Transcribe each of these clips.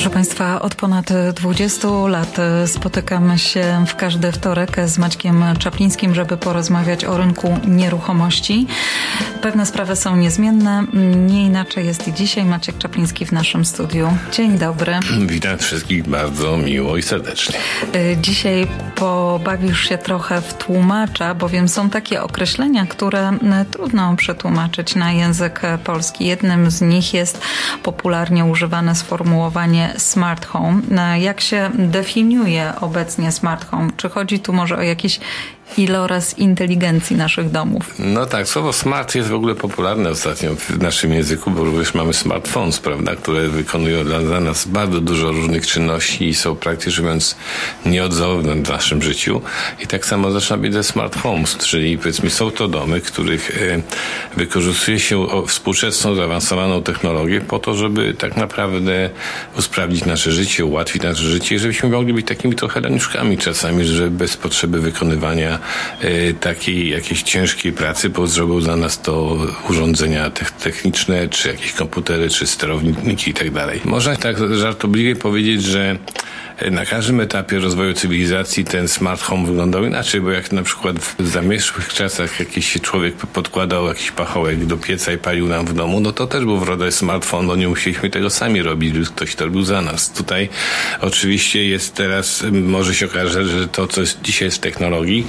Proszę Państwa, od ponad 20 lat spotykamy się w każdy wtorek z Maćkiem Czaplińskim, żeby porozmawiać o rynku nieruchomości. Pewne sprawy są niezmienne, nie inaczej jest i dzisiaj. Maciek Czapliński w naszym studiu. Dzień dobry. Witam wszystkich bardzo miło i serdecznie. Dzisiaj pobawisz się trochę w tłumacza, bowiem są takie określenia, które trudno przetłumaczyć na język polski. Jednym z nich jest popularnie używane sformułowanie smart home. Jak się definiuje obecnie smart home? Czy chodzi tu może o jakieś iloraz inteligencji naszych domów. No tak, słowo smart jest w ogóle popularne ostatnio w naszym języku, bo również mamy smartphones, prawda, które wykonują dla nas bardzo dużo różnych czynności i są praktycznie mówiąc nieodzowne w naszym życiu. I tak samo zaczyna być ze smart homes, czyli powiedzmy są to domy, których e, wykorzystuje się współczesną, zaawansowaną technologię po to, żeby tak naprawdę usprawnić nasze życie, ułatwić nasze życie i żebyśmy mogli być takimi trochę leniuszkami czasami, że bez potrzeby wykonywania Y, takiej jakiejś ciężkiej pracy, bo zrobił za nas to urządzenia techniczne, czy jakieś komputery, czy sterowniki i tak dalej. Można tak żartobliwie powiedzieć, że na każdym etapie rozwoju cywilizacji ten smart home wyglądał inaczej, bo jak na przykład w zamierzchłych czasach jakiś człowiek podkładał jakiś pachołek do pieca i palił nam w domu, no to też był w rodzaju smartfon, no nie musieliśmy tego sami robić, ktoś to robił za nas. Tutaj oczywiście jest teraz, może się okaże, że to, co jest dzisiaj jest technologii,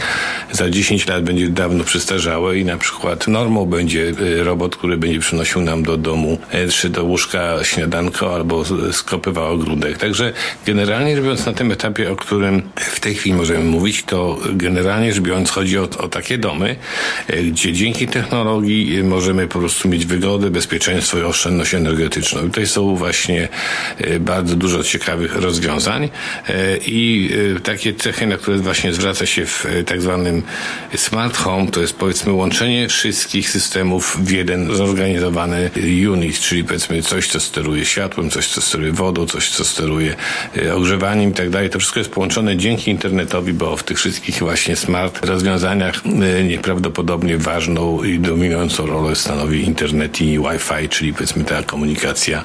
za 10 lat będzie dawno przestarzałe i na przykład normą będzie y, robot, który będzie przynosił nam do domu y, czy do łóżka śniadanko albo skopywał ogródek. Także generalnie biorąc na tym etapie, o którym w tej chwili możemy mówić, to generalnie rzecz biorąc chodzi o, o takie domy, e, gdzie dzięki technologii możemy po prostu mieć wygodę, bezpieczeństwo i oszczędność energetyczną. I tutaj są właśnie e, bardzo dużo ciekawych rozwiązań e, i takie cechy, na które właśnie zwraca się w tak zwanym smart home, to jest powiedzmy łączenie wszystkich systemów w jeden zorganizowany unit, czyli powiedzmy coś, co steruje światłem, coś, co steruje wodą, coś, co steruje ogrzewaniem, i tak dalej. To wszystko jest połączone dzięki internetowi, bo w tych wszystkich właśnie smart rozwiązaniach y, nieprawdopodobnie ważną i dominującą rolę stanowi internet i Wi-Fi, czyli powiedzmy ta komunikacja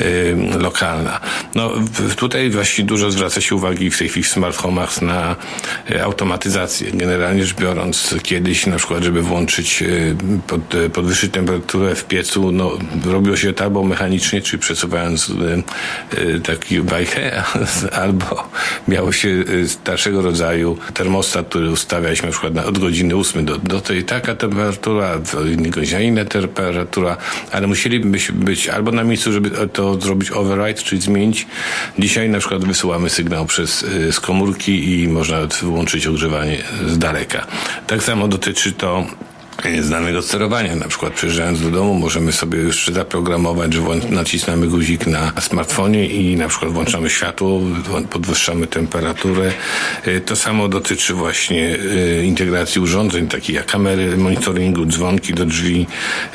y, lokalna. No tutaj właśnie dużo zwraca się uwagi w tej chwili w smart homach na y, automatyzację. Generalnie rzecz biorąc, kiedyś na przykład, żeby włączyć, pod, podwyższyć temperaturę w piecu, no robiło się to albo mechanicznie, czyli przesuwając taki wajchę, albo miało się y, starszego rodzaju termostat, który ustawialiśmy na przykład od godziny 8 do, do tej taka temperatura, od innej godziny inna temperatura, ale musielibyśmy być albo na miejscu, żeby to zrobić override, czyli zmienić. Dzisiaj na przykład wysyłamy sygnał przez y, z komórki i można wyłączyć ogrzewanie z daleka. Tak samo dotyczy to znanego sterowania. Na przykład przyjeżdżając do domu możemy sobie już zaprogramować, że nacisnamy guzik na smartfonie i na przykład włączamy światło, podwyższamy temperaturę. Y, to samo dotyczy właśnie y, integracji urządzeń, takich jak kamery monitoringu, dzwonki do drzwi,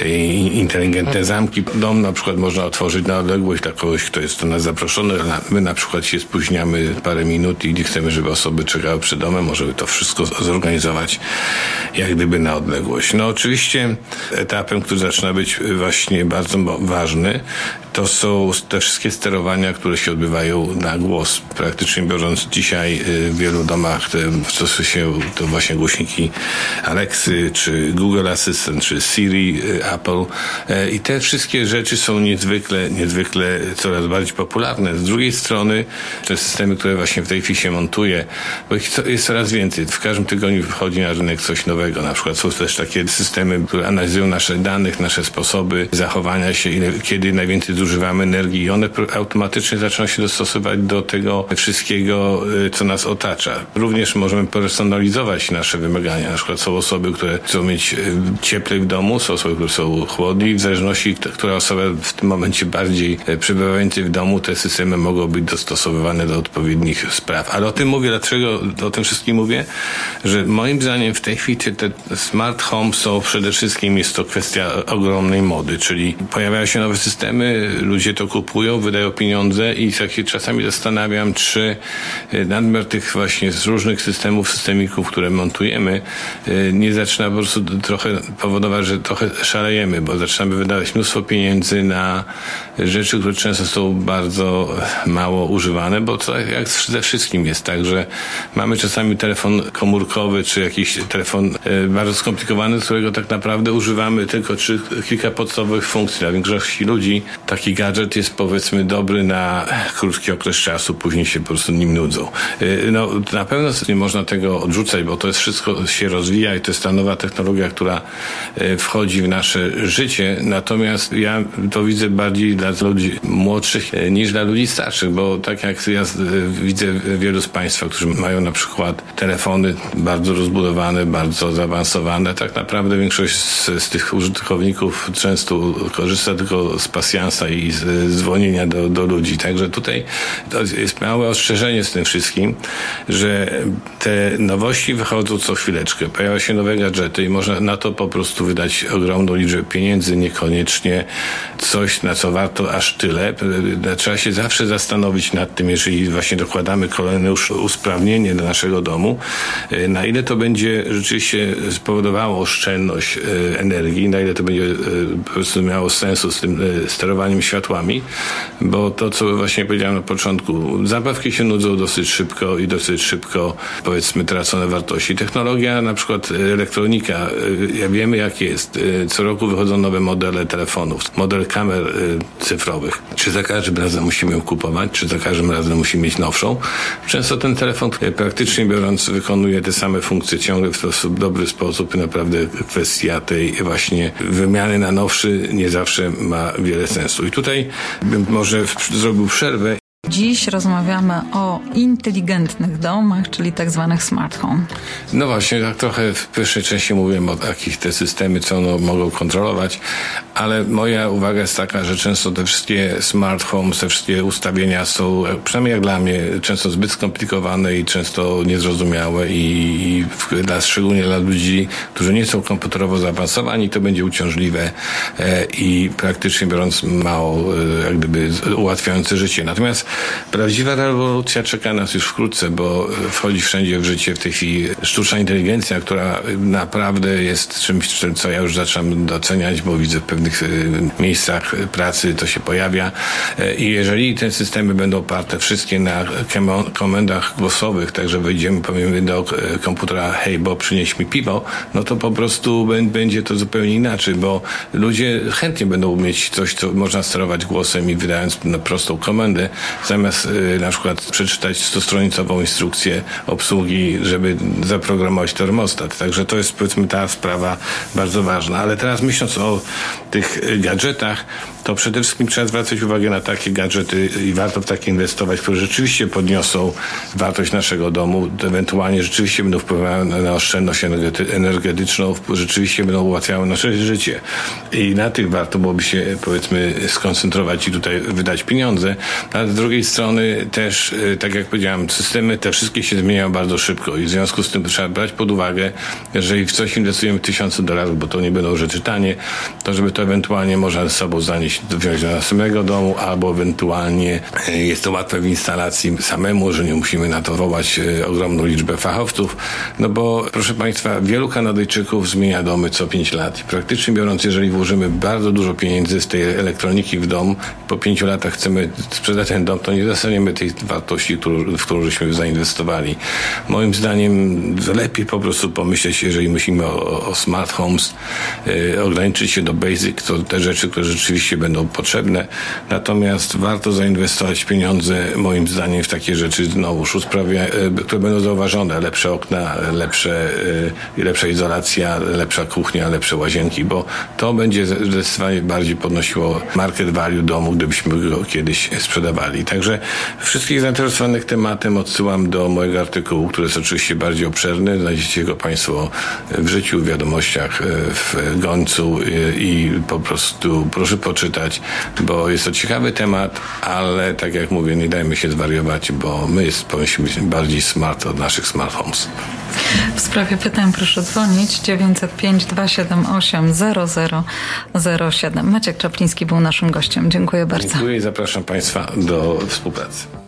y, inteligentne zamki. Dom na przykład można otworzyć na odległość dla kogoś, kto jest do nas zaproszony. My na przykład się spóźniamy parę minut i nie chcemy, żeby osoby czekały przed domem. Możemy to wszystko zorganizować jak gdyby na odległość. No oczywiście etapem, który zaczyna być właśnie bardzo ważny, to są te wszystkie sterowania, które się odbywają na głos. Praktycznie biorąc dzisiaj y, w wielu domach stosuje się to właśnie głośniki Alexy, czy Google Assistant, czy Siri, y, Apple i te wszystkie rzeczy są niezwykle, niezwykle coraz bardziej popularne. Z drugiej strony te systemy, które właśnie w tej chwili się montuje, bo ich jest coraz więcej. W każdym tygodniu wychodzi na rynek coś nowego. Na przykład są też takie systemy, które analizują nasze danych, nasze sposoby zachowania się, kiedy najwięcej zużywamy energii i one automatycznie zaczną się dostosować do tego wszystkiego, y, co nas otacza. Również możemy personalizować nasze wymagania. Na przykład są osoby, które chcą mieć y, cieplej w domu, są osoby, które są chłodni. W zależności, która osoba w tym momencie bardziej y, przebywającej w domu, te systemy mogą być dostosowywane do odpowiednich spraw. Ale o tym mówię, dlaczego o tym wszystkim mówię? Że moim zdaniem w tej chwili te smart home to przede wszystkim jest to kwestia ogromnej mody, czyli pojawiają się nowe systemy, ludzie to kupują, wydają pieniądze i tak się czasami zastanawiam, czy e, nadmiar tych właśnie z różnych systemów, systemików, które montujemy, e, nie zaczyna po prostu trochę powodować, że trochę szalejemy, bo zaczynamy wydawać mnóstwo pieniędzy na rzeczy, które często są bardzo mało używane, bo to jak ze wszystkim jest tak, że mamy czasami telefon komórkowy, czy jakiś telefon e, bardzo skomplikowany, którego tak naprawdę używamy tylko czy kilka podstawowych funkcji. Dla większości ludzi taki gadżet jest powiedzmy dobry na krótki okres czasu, później się po prostu nim nudzą. E, no, na pewno nie można tego odrzucać, bo to jest wszystko się rozwija i to jest ta nowa technologia, która e, wchodzi w nasze życie. Natomiast ja to widzę bardziej dla ludzi młodszych niż dla ludzi starszych, bo tak jak ja widzę wielu z Państwa, którzy mają na przykład telefony bardzo rozbudowane, bardzo zaawansowane, tak naprawdę większość z, z tych użytkowników często korzysta tylko z pasjansa i z dzwonienia do, do ludzi. Także tutaj to jest małe ostrzeżenie z tym wszystkim, że te nowości wychodzą co chwileczkę. Pojawiają się nowe gadżety i można na to po prostu wydać ogromną liczbę pieniędzy, niekoniecznie coś, na co warto aż tyle. Trzeba się zawsze zastanowić nad tym, jeżeli właśnie dokładamy kolejne usprawnienie do naszego domu, na ile to będzie rzeczywiście spowodowało oszczędność e, energii, na ile to będzie e, po prostu miało sensu z tym sterowaniem światłami, bo to, co właśnie powiedziałem na początku, zabawki się nudzą dosyć szybko i dosyć szybko, powiedzmy, tracone wartości. Technologia, na przykład elektronika, ja wiemy jak jest. Co roku wychodzą nowe modele telefonów, model kamer cyfrowych. Czy za każdym razem musimy ją kupować, czy za każdym razem musimy mieć nowszą? Często ten telefon praktycznie biorąc wykonuje te same funkcje ciągle w sposób dobry sposób i naprawdę kwestia tej właśnie wymiany na nowszy nie zawsze ma wiele sensu. I tutaj bym może zrobił przerwę Dziś rozmawiamy o inteligentnych domach, czyli tak zwanych smart home. No właśnie, tak trochę w pierwszej części mówiłem o takich te systemy, co one mogą kontrolować, ale moja uwaga jest taka, że często te wszystkie smart homes, te wszystkie ustawienia są, przynajmniej jak dla mnie, często zbyt skomplikowane i często niezrozumiałe i, dla, szczególnie dla ludzi, którzy nie są komputerowo zaawansowani, to będzie uciążliwe e, i praktycznie biorąc mało e, jak gdyby ułatwiające życie. Natomiast Prawdziwa rewolucja czeka nas już wkrótce, bo wchodzi wszędzie w życie w tej chwili sztuczna inteligencja, która naprawdę jest czymś, co ja już zaczynam doceniać, bo widzę w pewnych y, miejscach pracy to się pojawia. I jeżeli te systemy będą oparte wszystkie na komendach głosowych, także wejdziemy, powiemy do komputera, hej, bo przynieś mi piwo, no to po prostu będzie to zupełnie inaczej, bo ludzie chętnie będą mieć coś, co można sterować głosem i wydając prostą komendę, zamiast y, na przykład przeczytać stostronicową instrukcję obsługi, żeby zaprogramować termostat. Także to jest powiedzmy ta sprawa bardzo ważna. Ale teraz myśląc o tych gadżetach, to przede wszystkim trzeba zwracać uwagę na takie gadżety i warto w takie inwestować, które rzeczywiście podniosą wartość naszego domu, ewentualnie rzeczywiście będą wpływały na oszczędność energetyczną, rzeczywiście będą ułatwiały nasze życie. I na tych warto byłoby się powiedzmy skoncentrować i tutaj wydać pieniądze. Ale z drugiej strony też, y, tak jak powiedziałem, systemy te wszystkie się zmieniają bardzo szybko i w związku z tym trzeba brać pod uwagę, jeżeli w coś inwestujemy tysiące dolarów, bo to nie będą rzeczy tanie, to żeby to ewentualnie można ze sobą zanieść wziąć do domu, albo ewentualnie e, jest to łatwe w instalacji samemu, że nie musimy na to wołać e, ogromną liczbę fachowców. No bo, proszę Państwa, wielu Kanadyjczyków zmienia domy co 5 lat. I praktycznie biorąc, jeżeli włożymy bardzo dużo pieniędzy z tej elektroniki w dom, po 5 latach chcemy sprzedać ten dom, to nie dostaniemy tej wartości, w którą żeśmy zainwestowali. Moim zdaniem lepiej po prostu pomyśleć, jeżeli myślimy o, o smart homes, yy, ograniczyć się do basic, to te rzeczy, które rzeczywiście będą potrzebne. Natomiast warto zainwestować pieniądze, moim zdaniem, w takie rzeczy znowuż e, które będą zauważone. Lepsze okna, lepsze, e, lepsza izolacja, lepsza kuchnia, lepsze łazienki, bo to będzie zdecydowanie bardziej podnosiło market value domu, gdybyśmy go kiedyś sprzedawali. Także wszystkich zainteresowanych tematem odsyłam do mojego artykułu, który jest oczywiście bardziej obszerny. Znajdziecie go Państwo w życiu, w wiadomościach, e, w gońcu i po prostu proszę poczytać bo jest to ciekawy temat, ale tak jak mówię, nie dajmy się zwariować, bo my jest, powinniśmy być bardziej smart od naszych smartphones. W sprawie pytań proszę dzwonić 905 278 0007. Maciek Czapliński był naszym gościem. Dziękuję bardzo. Dziękuję i zapraszam Państwa do współpracy.